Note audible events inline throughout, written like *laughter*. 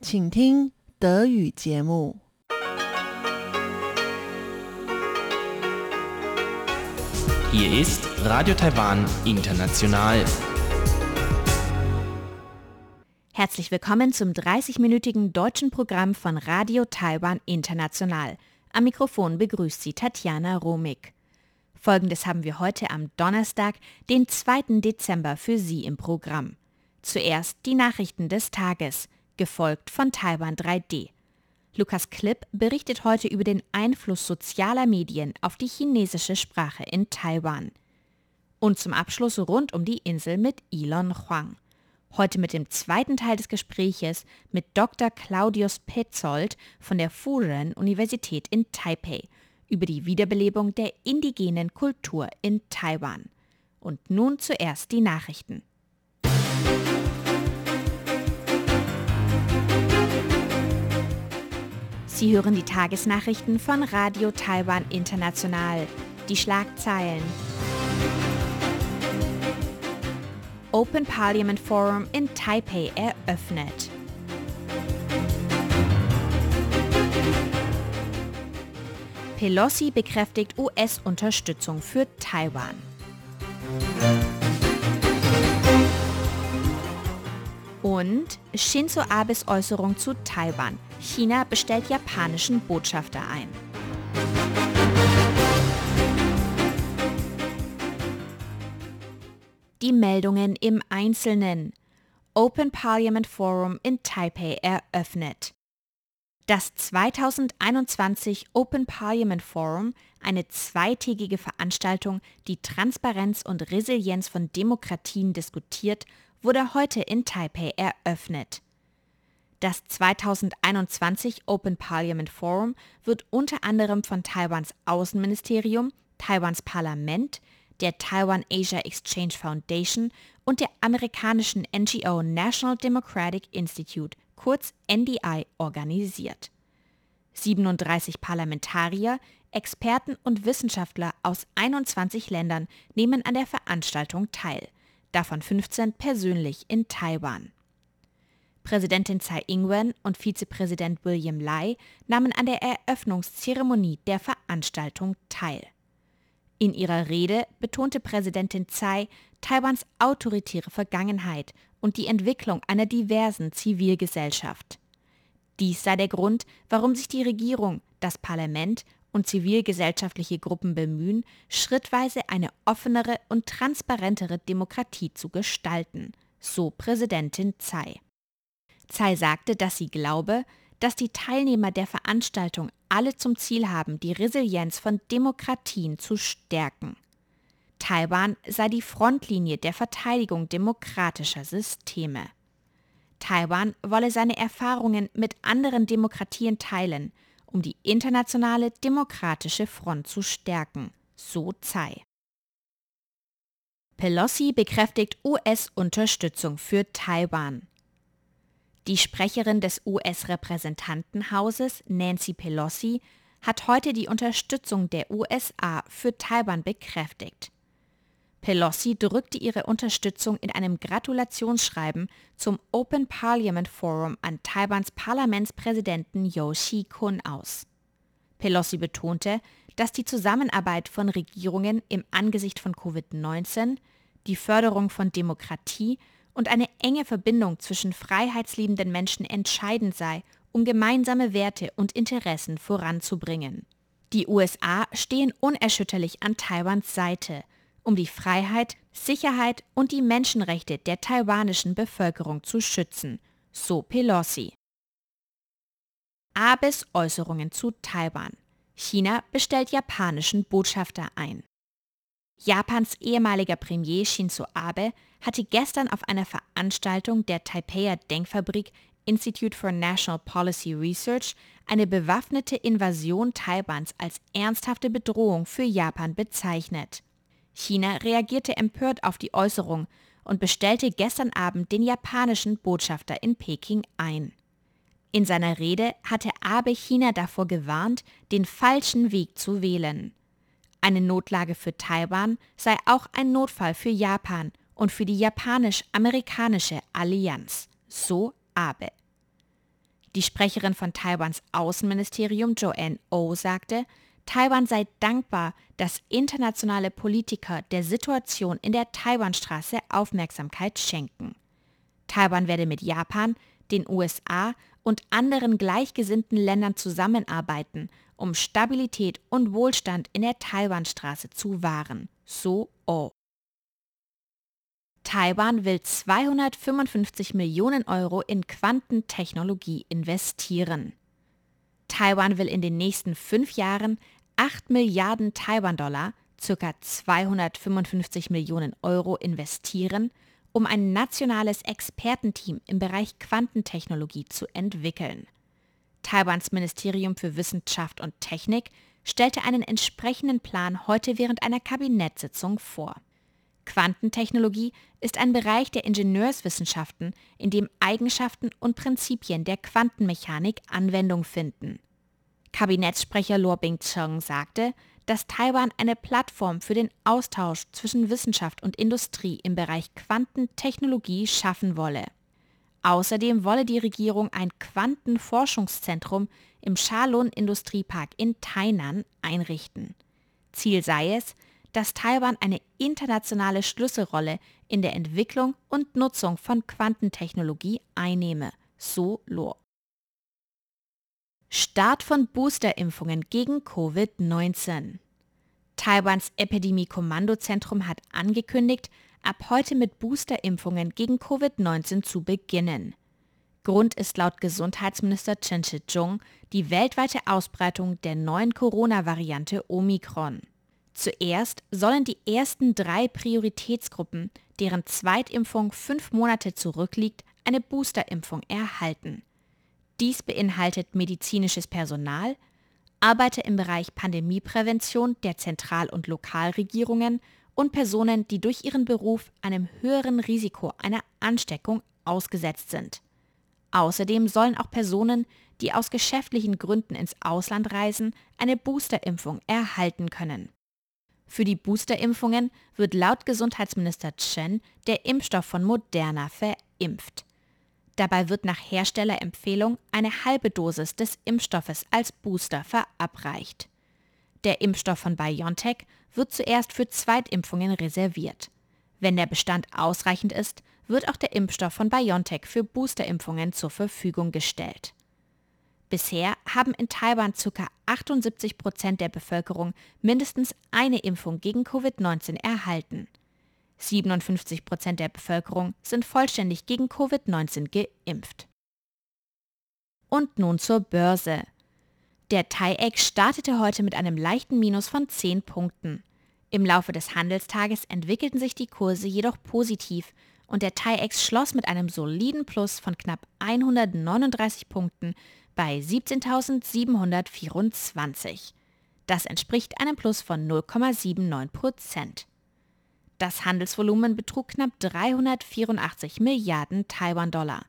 请听德语节目。 Hier ist Radio Taiwan International. Herzlich willkommen zum 30-minütigen deutschen Programm von Radio Taiwan International. Am Mikrofon begrüßt Sie Tatjana Romig. Folgendes haben wir heute am Donnerstag, den 2. Dezember für Sie im Programm. Zuerst die Nachrichten des Tages, gefolgt von Taiwan 3D. Lukas Klipp berichtet heute über den Einfluss sozialer Medien auf die chinesische Sprache in Taiwan. Und zum Abschluss rund um die Insel mit Elon Huang. Heute mit dem zweiten Teil des Gespräches mit Dr. Claudius Petzold von der Furen Universität in Taipei über die Wiederbelebung der indigenen Kultur in Taiwan. Und nun zuerst die Nachrichten. Sie hören die Tagesnachrichten von Radio Taiwan International. Die Schlagzeilen. Open Parliament Forum in Taipei eröffnet. Pelosi bekräftigt US-Unterstützung für Taiwan. Und Shinzo Abes Äußerung zu Taiwan. China bestellt japanischen Botschafter ein. Die Meldungen im Einzelnen. Open Parliament Forum in Taipei eröffnet. Das 2021 Open Parliament Forum, eine zweitägige Veranstaltung, die Transparenz und Resilienz von Demokratien diskutiert, wurde heute in Taipei eröffnet. Das 2021 Open Parliament Forum wird unter anderem von Taiwans Außenministerium, Taiwans Parlament, der Taiwan Asia Exchange Foundation und der amerikanischen NGO National Democratic Institute, kurz NDI, organisiert. 37 Parlamentarier, Experten und Wissenschaftler aus 21 Ländern nehmen an der Veranstaltung teil, davon 15 persönlich in Taiwan. Präsidentin Tsai Ing-wen und Vizepräsident William Lai nahmen an der Eröffnungszeremonie der Veranstaltung teil. In ihrer Rede betonte Präsidentin Tsai Taiwans autoritäre Vergangenheit und die Entwicklung einer diversen Zivilgesellschaft. Dies sei der Grund, warum sich die Regierung, das Parlament und zivilgesellschaftliche Gruppen bemühen, schrittweise eine offenere und transparentere Demokratie zu gestalten, so Präsidentin Tsai. Tsai sagte, dass sie glaube, dass die Teilnehmer der Veranstaltung alle zum Ziel haben, die Resilienz von Demokratien zu stärken. Taiwan sei die Frontlinie der Verteidigung demokratischer Systeme. Taiwan wolle seine Erfahrungen mit anderen Demokratien teilen, um die internationale demokratische Front zu stärken, so Tsai. Pelosi bekräftigt US-Unterstützung für Taiwan. Die Sprecherin des US-Repräsentantenhauses, Nancy Pelosi, hat heute die Unterstützung der USA für Taiwan bekräftigt. Pelosi drückte ihre Unterstützung in einem Gratulationsschreiben zum Open Parliament Forum an Taiwans Parlamentspräsidenten Yo Shi-kun aus. Pelosi betonte, dass die Zusammenarbeit von Regierungen im Angesicht von Covid-19, die Förderung von Demokratie und eine enge Verbindung zwischen freiheitsliebenden Menschen entscheidend sei, um gemeinsame Werte und Interessen voranzubringen. Die USA stehen unerschütterlich an Taiwans Seite, um die Freiheit, Sicherheit und die Menschenrechte der taiwanischen Bevölkerung zu schützen, so Pelosi. Abes Äußerungen zu Taiwan. China bestellt japanischen Botschafter ein. Japans ehemaliger Premier Shinzo Abe hatte gestern auf einer Veranstaltung der Taipeier Denkfabrik Institute for National Policy Research eine bewaffnete Invasion Taiwans als ernsthafte Bedrohung für Japan bezeichnet. China reagierte empört auf die Äußerung und bestellte gestern Abend den japanischen Botschafter in Peking ein. In seiner Rede hatte Abe China davor gewarnt, den falschen Weg zu wählen. Eine Notlage für Taiwan sei auch ein Notfall für Japan und für die japanisch-amerikanische Allianz, so Abe. Die Sprecherin von Taiwans Außenministerium Joanne O sagte, Taiwan sei dankbar, dass internationale Politiker der Situation in der Taiwanstraße Aufmerksamkeit schenken. Taiwan werde mit Japan, den USA und anderen gleichgesinnten Ländern zusammenarbeiten, um Stabilität und Wohlstand in der Taiwanstraße zu wahren, so O. Taiwan will 255 Millionen Euro in Quantentechnologie investieren. Taiwan will in den nächsten fünf Jahren 8 Milliarden Taiwan-Dollar, ca. 255 Millionen Euro investieren, um ein nationales Expertenteam im Bereich Quantentechnologie zu entwickeln. Taiwans Ministerium für Wissenschaft und Technik stellte einen entsprechenden Plan heute während einer Kabinettssitzung vor. Quantentechnologie ist ein Bereich der Ingenieurswissenschaften, in dem Eigenschaften und Prinzipien der Quantenmechanik Anwendung finden. Kabinettssprecher Luo Bing-cheng sagte, dass Taiwan eine Plattform für den Austausch zwischen Wissenschaft und Industrie im Bereich Quantentechnologie schaffen wolle. Außerdem wolle die Regierung ein Quantenforschungszentrum im Shalon Industriepark in Tainan einrichten. Ziel sei es, dass Taiwan eine internationale Schlüsselrolle in der Entwicklung und Nutzung von Quantentechnologie einnehme, so Lohr. Start von Boosterimpfungen gegen Covid-19. Taiwans Epidemie-Kommandozentrum hat angekündigt, ab heute mit Boosterimpfungen gegen Covid-19 zu beginnen. Grund ist laut Gesundheitsminister Chen Shih-chung die weltweite Ausbreitung der neuen Corona-Variante Omikron. Zuerst sollen die ersten drei Prioritätsgruppen, deren Zweitimpfung fünf Monate zurückliegt, eine Boosterimpfung erhalten. Dies beinhaltet medizinisches Personal, Arbeiter im Bereich Pandemieprävention der Zentral- und Lokalregierungen und Personen, die durch ihren Beruf einem höheren Risiko einer Ansteckung ausgesetzt sind. Außerdem sollen auch Personen, die aus geschäftlichen Gründen ins Ausland reisen, eine Boosterimpfung erhalten können. Für die Boosterimpfungen wird laut Gesundheitsminister Chen der Impfstoff von Moderna verimpft. Dabei wird nach Herstellerempfehlung eine halbe Dosis des Impfstoffes als Booster verabreicht. Der Impfstoff von BioNTech wird zuerst für Zweitimpfungen reserviert. Wenn der Bestand ausreichend ist, wird auch der Impfstoff von BioNTech für Boosterimpfungen zur Verfügung gestellt. Bisher haben in Taiwan ca. 78 Prozent der Bevölkerung mindestens eine Impfung gegen Covid-19 erhalten. 57 Prozent der Bevölkerung sind vollständig gegen Covid-19 geimpft. Und nun zur Börse. Der TAIEX startete heute mit einem leichten Minus von 10 Punkten. Im Laufe des Handelstages entwickelten sich die Kurse jedoch positiv und der TAIEX schloss mit einem soliden Plus von knapp 139 Punkten bei 17.724. Das entspricht einem Plus von 0,79 Prozent. Das Handelsvolumen betrug knapp 384 Milliarden Taiwan-Dollar.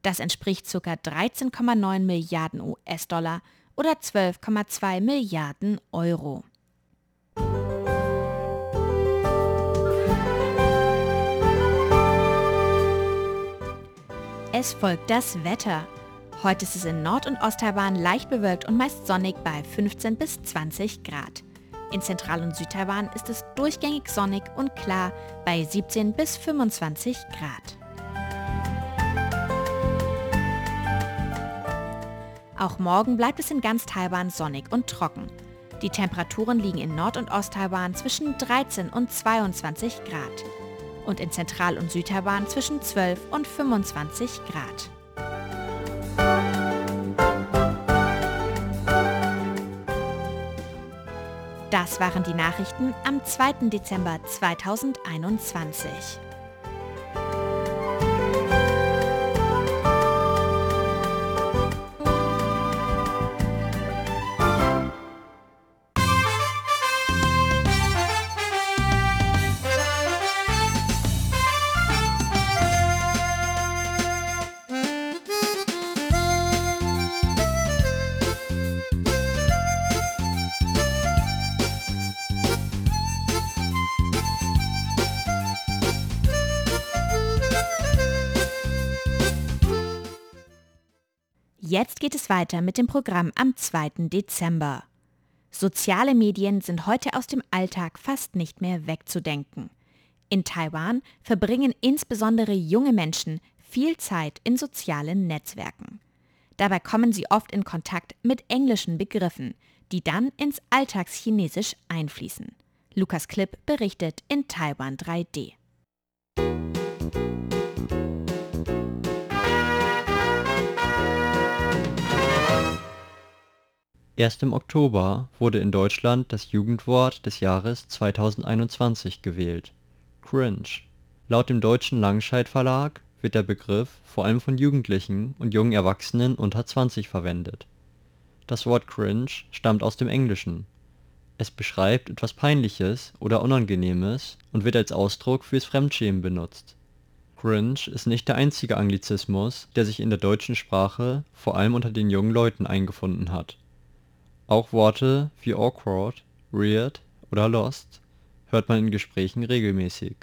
Das entspricht ca. 13,9 Milliarden US-Dollar oder 12,2 Milliarden Euro. Es folgt das Wetter. Heute ist es in Nord- und Osttaiwan leicht bewölkt und meist sonnig bei 15 bis 20 Grad. In Zentral- und Südtaiwan ist es durchgängig sonnig und klar bei 17 bis 25 Grad. Auch morgen bleibt es in ganz Taiwan sonnig und trocken. Die Temperaturen liegen in Nord- und Osttaiwan zwischen 13 und 22 Grad und in Zentral- und Südtaiwan zwischen 12 und 25 Grad. Das waren die Nachrichten am 2. Dezember 2021. Weiter mit dem Programm am 2. Dezember. Soziale Medien sind heute aus dem Alltag fast nicht mehr wegzudenken. In Taiwan verbringen insbesondere junge Menschen viel Zeit in sozialen Netzwerken. Dabei kommen sie oft in Kontakt mit englischen Begriffen, die dann ins Alltagschinesisch einfließen. Lukas Klipp berichtet in Taiwan 3D. Erst im Oktober wurde in Deutschland das Jugendwort des Jahres 2021 gewählt: Cringe. Laut dem Deutschen Langscheid Verlag wird der Begriff vor allem von Jugendlichen und jungen Erwachsenen unter 20 verwendet. Das Wort cringe stammt aus dem Englischen. Es beschreibt etwas Peinliches oder Unangenehmes und wird als Ausdruck fürs Fremdschämen benutzt. Cringe ist nicht der einzige Anglizismus, der sich in der deutschen Sprache vor allem unter den jungen Leuten eingefunden hat auch Worte wie awkward, weird oder lost hört man in Gesprächen regelmäßig.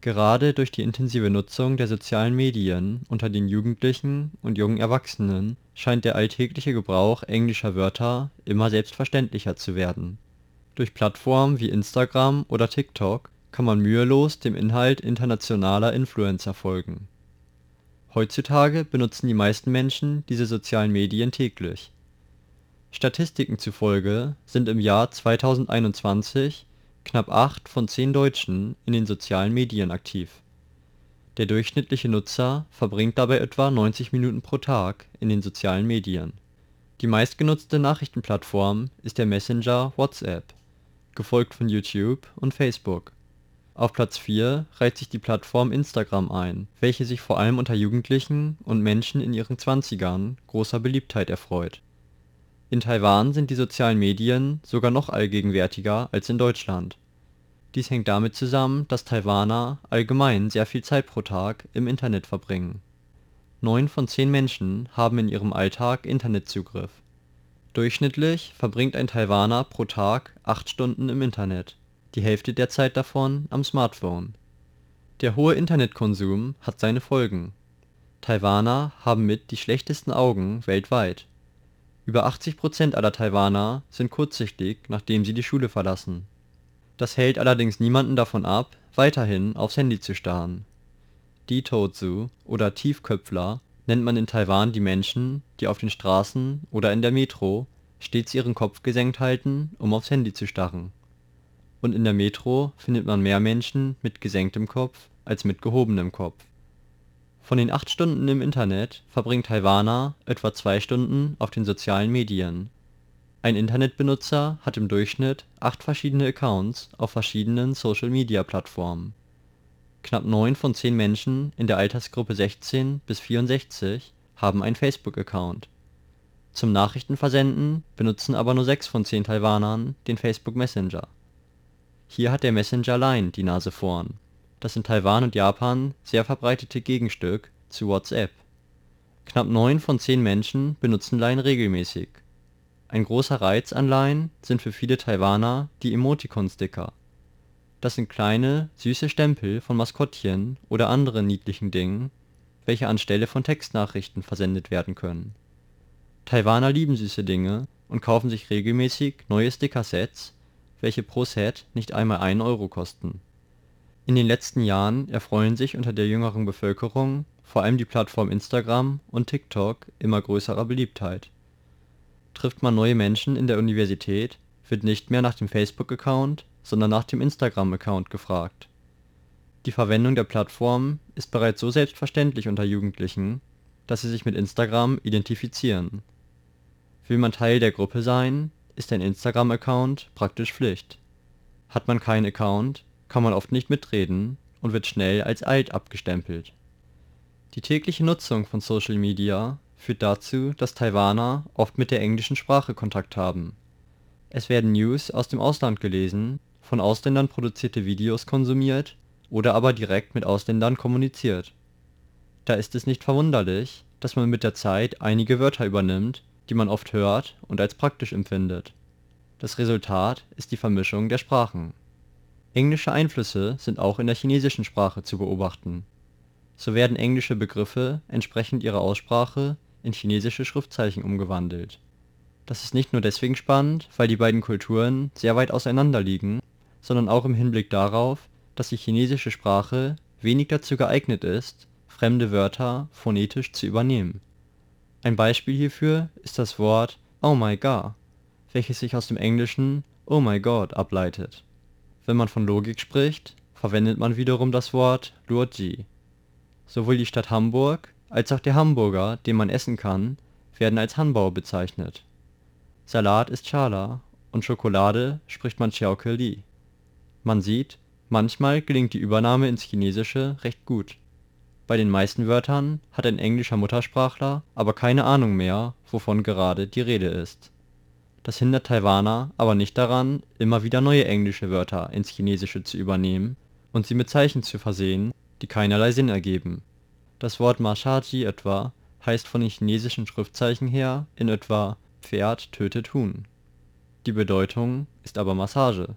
Gerade durch die intensive Nutzung der sozialen Medien unter den Jugendlichen und jungen Erwachsenen scheint der alltägliche Gebrauch englischer Wörter immer selbstverständlicher zu werden. Durch Plattformen wie Instagram oder TikTok kann man mühelos dem Inhalt internationaler Influencer folgen. Heutzutage benutzen die meisten Menschen diese sozialen Medien täglich Statistiken zufolge sind im Jahr 2021 knapp acht von zehn Deutschen in den sozialen Medien aktiv. Der durchschnittliche Nutzer verbringt dabei etwa 90 Minuten pro Tag in den sozialen Medien. Die meistgenutzte Nachrichtenplattform ist der Messenger WhatsApp, gefolgt von YouTube und Facebook. Auf Platz 4 reiht sich die Plattform Instagram ein, welche sich vor allem unter Jugendlichen und Menschen in ihren Zwanzigern großer Beliebtheit erfreut in Taiwan sind die sozialen Medien sogar noch allgegenwärtiger als in Deutschland. Dies hängt damit zusammen, dass Taiwaner allgemein sehr viel Zeit pro Tag im Internet verbringen. Neun von zehn Menschen haben in ihrem Alltag Internetzugriff. Durchschnittlich verbringt ein Taiwaner pro Tag acht Stunden im Internet, die Hälfte der Zeit davon am Smartphone. Der hohe Internetkonsum hat seine Folgen. Taiwaner haben mit die schlechtesten Augen weltweit über 80 Prozent aller Taiwaner sind kurzsichtig, nachdem sie die Schule verlassen. Das hält allerdings niemanden davon ab, weiterhin aufs Handy zu starren. Ditouzu oder Tiefköpfler nennt man in Taiwan die Menschen, die auf den Straßen oder in der Metro stets ihren Kopf gesenkt halten, um aufs Handy zu starren. Und in der Metro findet man mehr Menschen mit gesenktem Kopf als mit gehobenem Kopf von den acht Stunden im Internet verbringt Taiwaner etwa zwei Stunden auf den sozialen Medien. Ein Internetbenutzer hat im Durchschnitt acht verschiedene Accounts auf verschiedenen Social-Media-Plattformen. Knapp neun von zehn Menschen in der Altersgruppe 16 bis 64 haben einen Facebook-Account. Zum Nachrichtenversenden benutzen aber nur sechs von zehn Taiwanern den Facebook Messenger. Hier hat der Messenger Line die Nase vorn das in Taiwan und Japan sehr verbreitete Gegenstück zu WhatsApp. Knapp neun von zehn Menschen benutzen Line regelmäßig. Ein großer Reiz an Line sind für viele Taiwaner die Emoticon-Sticker. Das sind kleine, süße Stempel von Maskottchen oder anderen niedlichen Dingen, welche anstelle von Textnachrichten versendet werden können. Taiwaner lieben süße Dinge und kaufen sich regelmäßig neue Sticker-Sets, welche pro Set nicht einmal einen Euro kosten in den letzten Jahren erfreuen sich unter der jüngeren Bevölkerung vor allem die Plattformen Instagram und TikTok immer größerer Beliebtheit. Trifft man neue Menschen in der Universität, wird nicht mehr nach dem Facebook-Account, sondern nach dem Instagram-Account gefragt. Die Verwendung der Plattform ist bereits so selbstverständlich unter Jugendlichen, dass sie sich mit Instagram identifizieren. Will man Teil der Gruppe sein, ist ein Instagram-Account praktisch Pflicht. Hat man keinen Account kann man oft nicht mitreden und wird schnell als alt abgestempelt. Die tägliche Nutzung von Social Media führt dazu, dass Taiwaner oft mit der englischen Sprache Kontakt haben. Es werden News aus dem Ausland gelesen, von Ausländern produzierte Videos konsumiert oder aber direkt mit Ausländern kommuniziert. Da ist es nicht verwunderlich, dass man mit der Zeit einige Wörter übernimmt, die man oft hört und als praktisch empfindet. Das Resultat ist die Vermischung der Sprachen Englische Einflüsse sind auch in der chinesischen Sprache zu beobachten. So werden englische Begriffe entsprechend ihrer Aussprache in chinesische Schriftzeichen umgewandelt. Das ist nicht nur deswegen spannend, weil die beiden Kulturen sehr weit auseinander liegen, sondern auch im Hinblick darauf, dass die chinesische Sprache wenig dazu geeignet ist, fremde Wörter phonetisch zu übernehmen. Ein Beispiel hierfür ist das Wort Oh my God, welches sich aus dem Englischen Oh my God ableitet. Wenn man von Logik spricht, verwendet man wiederum das Wort Luoji. Sowohl die Stadt Hamburg als auch der Hamburger, den man essen kann, werden als Hanbao bezeichnet. Salat ist Chala und Schokolade spricht man Xiaokeli. Man sieht, manchmal gelingt die Übernahme ins Chinesische recht gut. Bei den meisten Wörtern hat ein englischer Muttersprachler aber keine Ahnung mehr, wovon gerade die Rede ist. Das hindert Taiwaner aber nicht daran, immer wieder neue englische Wörter ins Chinesische zu übernehmen und sie mit Zeichen zu versehen, die keinerlei Sinn ergeben. Das Wort Mashaji etwa heißt von den chinesischen Schriftzeichen her in etwa Pferd tötet Huhn. Die Bedeutung ist aber Massage.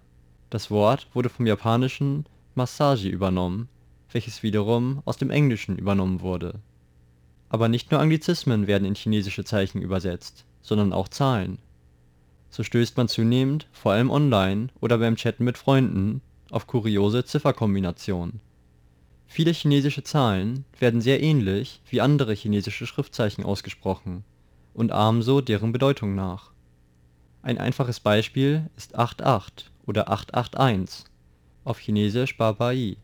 Das Wort wurde vom japanischen Massage übernommen, welches wiederum aus dem Englischen übernommen wurde. Aber nicht nur Anglizismen werden in chinesische Zeichen übersetzt, sondern auch Zahlen. So stößt man zunehmend, vor allem online oder beim Chatten mit Freunden, auf kuriose Zifferkombinationen. Viele chinesische Zahlen werden sehr ähnlich wie andere chinesische Schriftzeichen ausgesprochen und ahmen so deren Bedeutung nach. Ein einfaches Beispiel ist 88 oder 881 auf Chinesisch Ba Bai.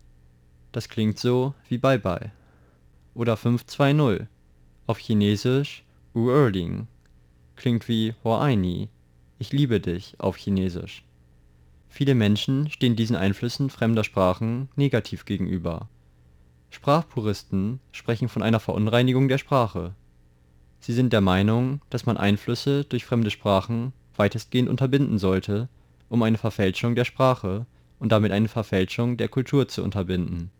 Das klingt so wie Bye Bye. Oder 520 auf Chinesisch U Erling. Klingt wie Ho Aini, ich liebe dich auf Chinesisch. Viele Menschen stehen diesen Einflüssen fremder Sprachen negativ gegenüber. Sprachpuristen sprechen von einer Verunreinigung der Sprache. Sie sind der Meinung, dass man Einflüsse durch fremde Sprachen weitestgehend unterbinden sollte, um eine Verfälschung der Sprache und damit eine Verfälschung der Kultur zu unterbinden.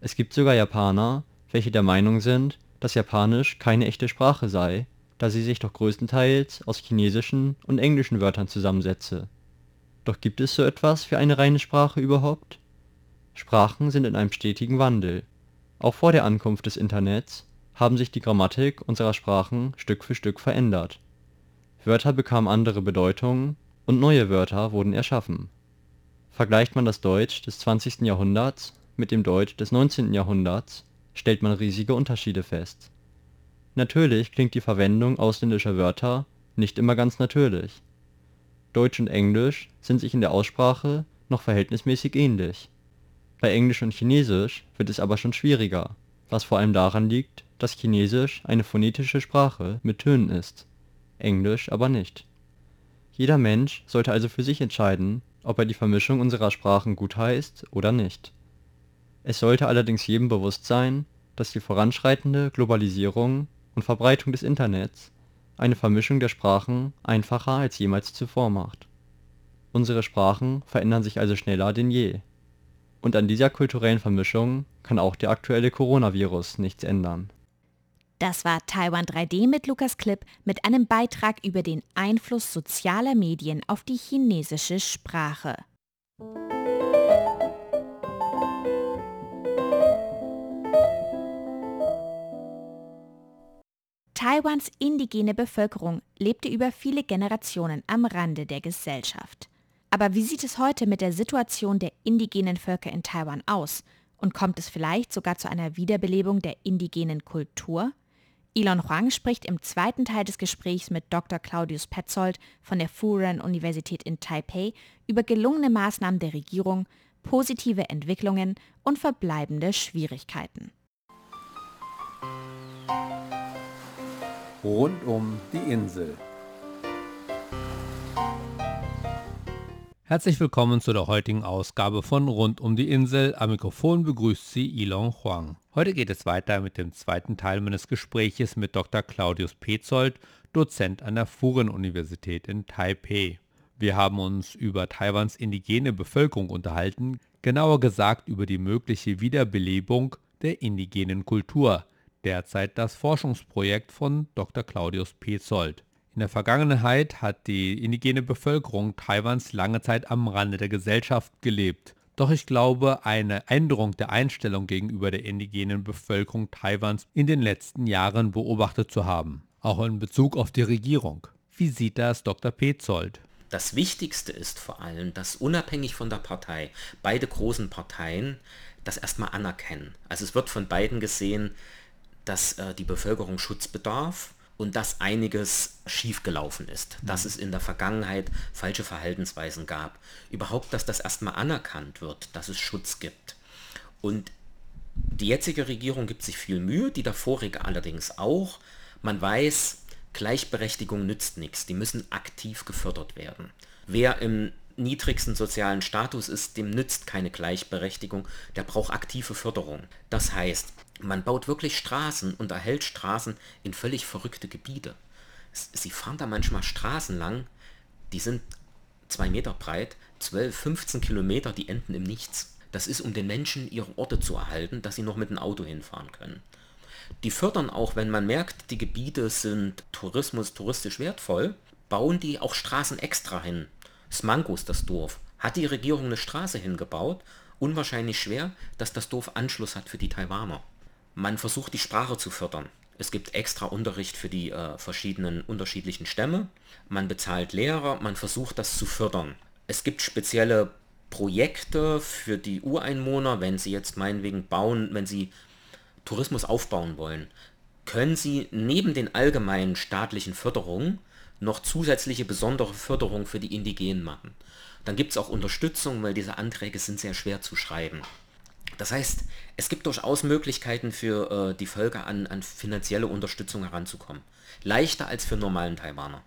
Es gibt sogar Japaner, welche der Meinung sind, dass Japanisch keine echte Sprache sei, da sie sich doch größtenteils aus chinesischen und englischen Wörtern zusammensetze. Doch gibt es so etwas wie eine reine Sprache überhaupt? Sprachen sind in einem stetigen Wandel. Auch vor der Ankunft des Internets haben sich die Grammatik unserer Sprachen Stück für Stück verändert. Wörter bekamen andere Bedeutungen und neue Wörter wurden erschaffen. Vergleicht man das Deutsch des 20. Jahrhunderts mit dem Deutsch des 19. Jahrhunderts, stellt man riesige Unterschiede fest. Natürlich klingt die Verwendung ausländischer Wörter nicht immer ganz natürlich. Deutsch und Englisch sind sich in der Aussprache noch verhältnismäßig ähnlich. Bei Englisch und Chinesisch wird es aber schon schwieriger, was vor allem daran liegt, dass Chinesisch eine phonetische Sprache mit Tönen ist, Englisch aber nicht. Jeder Mensch sollte also für sich entscheiden, ob er die Vermischung unserer Sprachen gutheißt oder nicht. Es sollte allerdings jedem bewusst sein, dass die voranschreitende Globalisierung und Verbreitung des Internets eine Vermischung der Sprachen einfacher als jemals zuvor macht. Unsere Sprachen verändern sich also schneller denn je. Und an dieser kulturellen Vermischung kann auch der aktuelle Coronavirus nichts ändern. Das war Taiwan 3D mit Lukas Klipp mit einem Beitrag über den Einfluss sozialer Medien auf die chinesische Sprache. Taiwans indigene Bevölkerung lebte über viele Generationen am Rande der Gesellschaft. Aber wie sieht es heute mit der Situation der indigenen Völker in Taiwan aus? Und kommt es vielleicht sogar zu einer Wiederbelebung der indigenen Kultur? Elon Huang spricht im zweiten Teil des Gesprächs mit Dr. Claudius Petzold von der Furen-Universität in Taipei über gelungene Maßnahmen der Regierung, positive Entwicklungen und verbleibende Schwierigkeiten. Rund um die Insel. Herzlich willkommen zu der heutigen Ausgabe von Rund um die Insel. Am Mikrofon begrüßt Sie Ilon Huang. Heute geht es weiter mit dem zweiten Teil meines Gespräches mit Dr. Claudius Petzold, Dozent an der Furen-Universität in Taipei. Wir haben uns über Taiwans indigene Bevölkerung unterhalten, genauer gesagt über die mögliche Wiederbelebung der indigenen Kultur – derzeit das Forschungsprojekt von Dr. Claudius Petzold. In der Vergangenheit hat die indigene Bevölkerung Taiwans lange Zeit am Rande der Gesellschaft gelebt. Doch ich glaube, eine Änderung der Einstellung gegenüber der indigenen Bevölkerung Taiwans in den letzten Jahren beobachtet zu haben. auch in Bezug auf die Regierung. Wie sieht das Dr. Petzold? Das Wichtigste ist vor allem, dass unabhängig von der Partei beide großen Parteien das erstmal anerkennen. Also es wird von beiden gesehen, dass äh, die Bevölkerung Schutz bedarf und dass einiges schiefgelaufen ist, dass es in der Vergangenheit falsche Verhaltensweisen gab. Überhaupt, dass das erstmal anerkannt wird, dass es Schutz gibt. Und die jetzige Regierung gibt sich viel Mühe, die davorige allerdings auch. Man weiß, Gleichberechtigung nützt nichts, die müssen aktiv gefördert werden. Wer im niedrigsten sozialen Status ist, dem nützt keine Gleichberechtigung, der braucht aktive Förderung. Das heißt, man baut wirklich Straßen und erhält Straßen in völlig verrückte Gebiete. Sie fahren da manchmal Straßen lang, die sind zwei Meter breit, 12, 15 Kilometer, die enden im Nichts. Das ist, um den Menschen ihre Orte zu erhalten, dass sie noch mit dem Auto hinfahren können. Die fördern auch, wenn man merkt, die Gebiete sind Tourismus, touristisch wertvoll, bauen die auch Straßen extra hin. Smangos, das Dorf. Hat die Regierung eine Straße hingebaut? Unwahrscheinlich schwer, dass das Dorf Anschluss hat für die Taiwaner. Man versucht die Sprache zu fördern. Es gibt extra Unterricht für die äh, verschiedenen unterschiedlichen Stämme. Man bezahlt Lehrer, man versucht das zu fördern. Es gibt spezielle Projekte für die Ureinwohner, wenn sie jetzt meinetwegen bauen, wenn sie Tourismus aufbauen wollen, können sie neben den allgemeinen staatlichen Förderungen noch zusätzliche besondere Förderung für die Indigenen machen. Dann gibt es auch Unterstützung, weil diese Anträge sind sehr schwer zu schreiben. Das heißt, es gibt durchaus Möglichkeiten für äh, die Völker an, an finanzielle Unterstützung heranzukommen. Leichter als für normalen Taiwaner,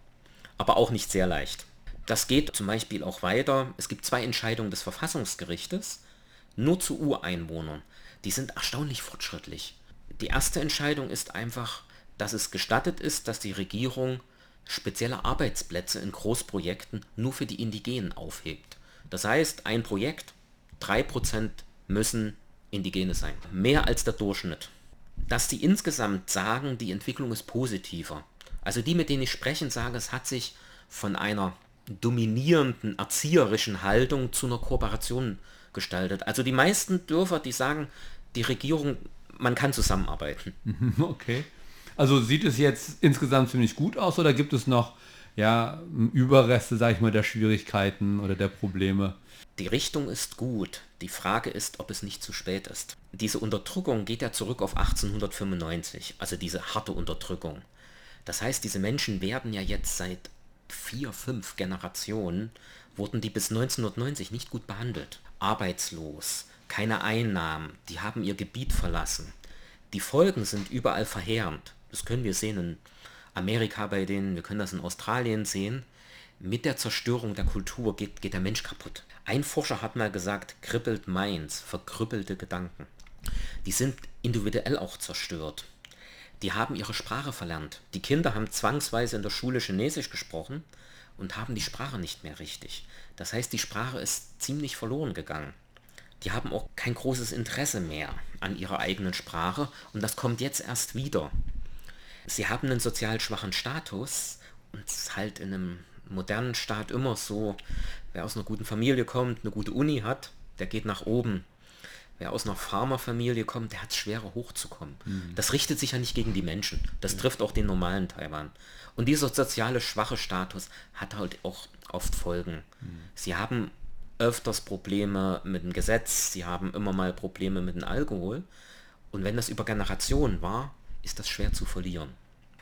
aber auch nicht sehr leicht. Das geht zum Beispiel auch weiter. Es gibt zwei Entscheidungen des Verfassungsgerichtes, nur zu Ureinwohnern. Die sind erstaunlich fortschrittlich. Die erste Entscheidung ist einfach, dass es gestattet ist, dass die Regierung spezielle Arbeitsplätze in Großprojekten nur für die Indigenen aufhebt. Das heißt, ein Projekt, 3% müssen Indigene sein. Mehr als der Durchschnitt. Dass die insgesamt sagen, die Entwicklung ist positiver. Also die, mit denen ich sprechen, sagen, es hat sich von einer dominierenden erzieherischen Haltung zu einer Kooperation gestaltet. Also die meisten Dörfer, die sagen, die Regierung, man kann zusammenarbeiten. *laughs* Okay. Also sieht es jetzt insgesamt ziemlich gut aus oder gibt es noch ja, Überreste, sage ich mal, der Schwierigkeiten oder der Probleme? Die Richtung ist gut. Die Frage ist, ob es nicht zu spät ist. Diese Unterdrückung geht ja zurück auf 1895, also diese harte Unterdrückung. Das heißt, diese Menschen werden ja jetzt seit vier, fünf Generationen, wurden die bis 1990 nicht gut behandelt. Arbeitslos, keine Einnahmen, die haben ihr Gebiet verlassen. Die Folgen sind überall verheerend. Das können wir sehen in Amerika bei denen, wir können das in Australien sehen. Mit der Zerstörung der Kultur geht, geht der Mensch kaputt. Ein Forscher hat mal gesagt, crippled minds, verkrüppelte Gedanken. Die sind individuell auch zerstört. Die haben ihre Sprache verlernt. Die Kinder haben zwangsweise in der Schule Chinesisch gesprochen und haben die Sprache nicht mehr richtig. Das heißt, die Sprache ist ziemlich verloren gegangen. Die haben auch kein großes Interesse mehr an ihrer eigenen Sprache und das kommt jetzt erst wieder. Sie haben einen sozial schwachen Status und es ist halt in einem modernen Staat immer so, wer aus einer guten Familie kommt, eine gute Uni hat, der geht nach oben. Wer aus einer Pharmafamilie kommt, der hat es schwerer hochzukommen. Mhm. Das richtet sich ja nicht gegen die Menschen. Das mhm. trifft auch den normalen Taiwan. Und dieser soziale schwache Status hat halt auch oft Folgen. Mhm. Sie haben öfters Probleme mit dem Gesetz, sie haben immer mal Probleme mit dem Alkohol. Und wenn das über Generationen war, ist das schwer zu verlieren.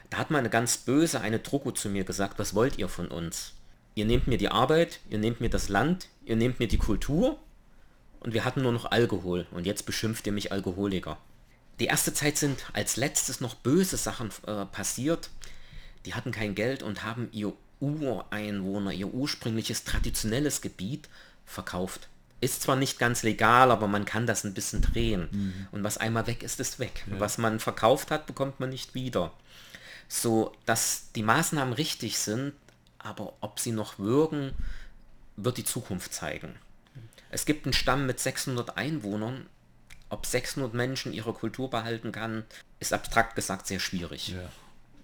Da hat mal eine ganz böse, eine Drucko zu mir gesagt, was wollt ihr von uns? Ihr nehmt mir die Arbeit, ihr nehmt mir das Land, ihr nehmt mir die Kultur und wir hatten nur noch Alkohol und jetzt beschimpft ihr mich Alkoholiker. Die erste Zeit sind als letztes noch böse Sachen äh, passiert. Die hatten kein Geld und haben ihr Ureinwohner, ihr ursprüngliches traditionelles Gebiet verkauft. Ist zwar nicht ganz legal, aber man kann das ein bisschen drehen. Mhm. Und was einmal weg ist, ist weg. Ja. Was man verkauft hat, bekommt man nicht wieder. So, dass die Maßnahmen richtig sind, aber ob sie noch wirken, wird die Zukunft zeigen. Es gibt einen Stamm mit 600 Einwohnern. Ob 600 Menschen ihre Kultur behalten kann, ist abstrakt gesagt sehr schwierig. Ja.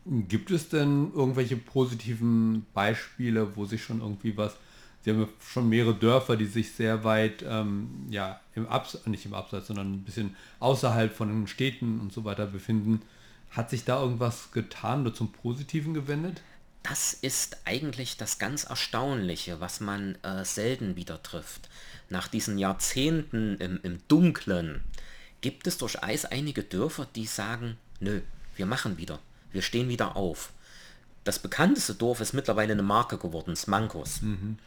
Gibt es denn irgendwelche positiven Beispiele, wo sich schon irgendwie was Sie haben schon mehrere Dörfer, die sich sehr weit, ähm, ja, im Abs nicht im Abseits, sondern ein bisschen außerhalb von den Städten und so weiter befinden. Hat sich da irgendwas getan oder zum Positiven gewendet? Das ist eigentlich das ganz Erstaunliche, was man äh, selten wieder trifft. Nach diesen Jahrzehnten im, im Dunklen gibt es durchaus einige Dörfer, die sagen, nö, wir machen wieder, wir stehen wieder auf. Das bekannteste Dorf ist mittlerweile eine Marke geworden, Smankos. Mhm.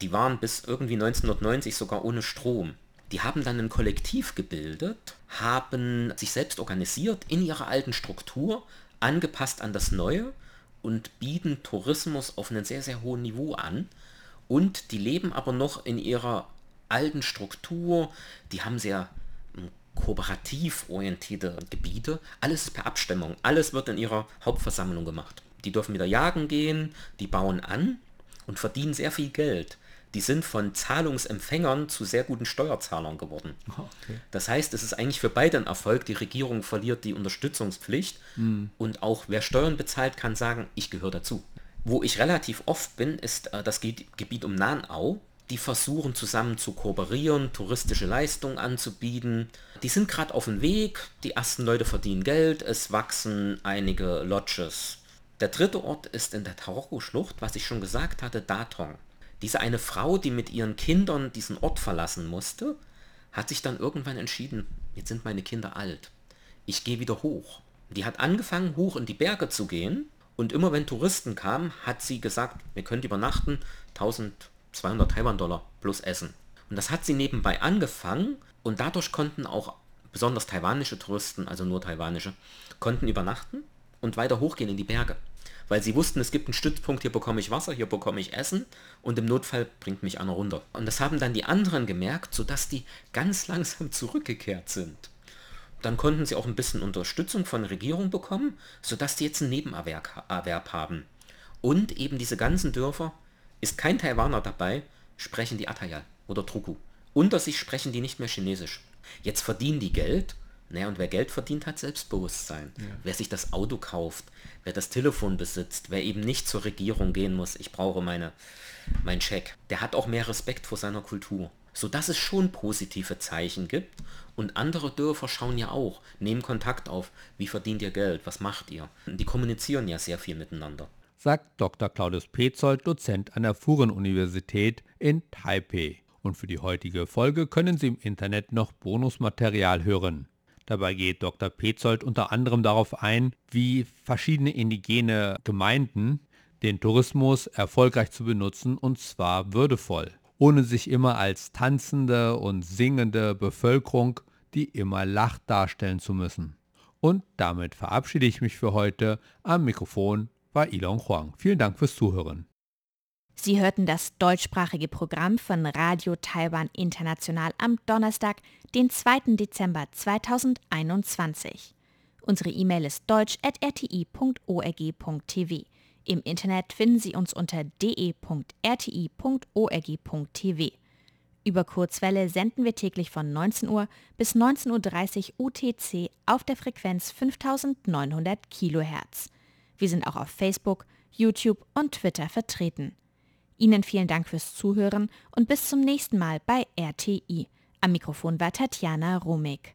Die waren bis irgendwie 1990 sogar ohne Strom. Die haben dann ein Kollektiv gebildet, haben sich selbst organisiert in ihrer alten Struktur, angepasst an das Neue und bieten Tourismus auf einem sehr, sehr hohen Niveau an. Und die leben aber noch in ihrer alten Struktur. Die haben sehr hm, kooperativ orientierte Gebiete. Alles ist per Abstimmung. Alles wird in ihrer Hauptversammlung gemacht. Die dürfen wieder jagen gehen, die bauen an und verdienen sehr viel Geld die sind von Zahlungsempfängern zu sehr guten Steuerzahlern geworden. Okay. Das heißt, es ist eigentlich für beide ein Erfolg. Die Regierung verliert die Unterstützungspflicht mhm. und auch wer Steuern bezahlt, kann sagen, ich gehöre dazu. Wo ich relativ oft bin, ist äh, das Ge Gebiet um Nahnau. Die versuchen zusammen zu kooperieren, touristische Leistungen anzubieten. Die sind gerade auf dem Weg, die ersten Leute verdienen Geld, es wachsen einige Lodges. Der dritte Ort ist in der Taroko-Schlucht, was ich schon gesagt hatte, Datong. Diese eine Frau, die mit ihren Kindern diesen Ort verlassen musste, hat sich dann irgendwann entschieden, jetzt sind meine Kinder alt. Ich gehe wieder hoch. Die hat angefangen, hoch in die Berge zu gehen und immer wenn Touristen kamen, hat sie gesagt, wir können übernachten, 1200 Taiwan-Dollar plus Essen. Und das hat sie nebenbei angefangen und dadurch konnten auch besonders taiwanische Touristen, also nur taiwanische, konnten übernachten und weiter hochgehen in die Berge weil sie wussten, es gibt einen Stützpunkt, hier bekomme ich Wasser, hier bekomme ich Essen und im Notfall bringt mich einer runter. Und das haben dann die anderen gemerkt, sodass die ganz *laughs* langsam zurückgekehrt sind. Dann konnten sie auch ein bisschen Unterstützung von der Regierung bekommen, sodass die jetzt einen Nebenerwerb haben. Und eben diese ganzen Dörfer, ist kein Taiwaner dabei, sprechen die Atayal oder Truku. Unter sich sprechen die nicht mehr Chinesisch. Jetzt verdienen die Geld naja, und wer Geld verdient, hat Selbstbewusstsein. Ja. Wer sich das Auto kauft, wer das Telefon besitzt, wer eben nicht zur Regierung gehen muss, ich brauche meine, mein Scheck, der hat auch mehr Respekt vor seiner Kultur. Sodass es schon positive Zeichen gibt und andere Dörfer schauen ja auch, nehmen Kontakt auf, wie verdient ihr Geld, was macht ihr. Die kommunizieren ja sehr viel miteinander. Sagt Dr. Claudius Petzold, Dozent an der Furen-Universität in Taipei. Und für die heutige Folge können Sie im Internet noch Bonusmaterial hören. Dabei geht Dr. Petzold unter anderem darauf ein, wie verschiedene indigene Gemeinden den Tourismus erfolgreich zu benutzen und zwar würdevoll, ohne sich immer als tanzende und singende Bevölkerung, die immer lacht, darstellen zu müssen. Und damit verabschiede ich mich für heute. Am Mikrofon war Ilon Huang. Vielen Dank fürs Zuhören. Sie hörten das deutschsprachige Programm von Radio Taiwan International am Donnerstag, den 2. Dezember 2021. Unsere E-Mail ist deutsch.rti.org.tv. Im Internet finden Sie uns unter de.rti.org.tv. Über Kurzwelle senden wir täglich von 19 Uhr bis 19.30 Uhr UTC auf der Frequenz 5900 kHz. Wir sind auch auf Facebook, YouTube und Twitter vertreten. Ihnen vielen Dank fürs Zuhören und bis zum nächsten Mal bei RTI. Am Mikrofon war Tatjana Romig.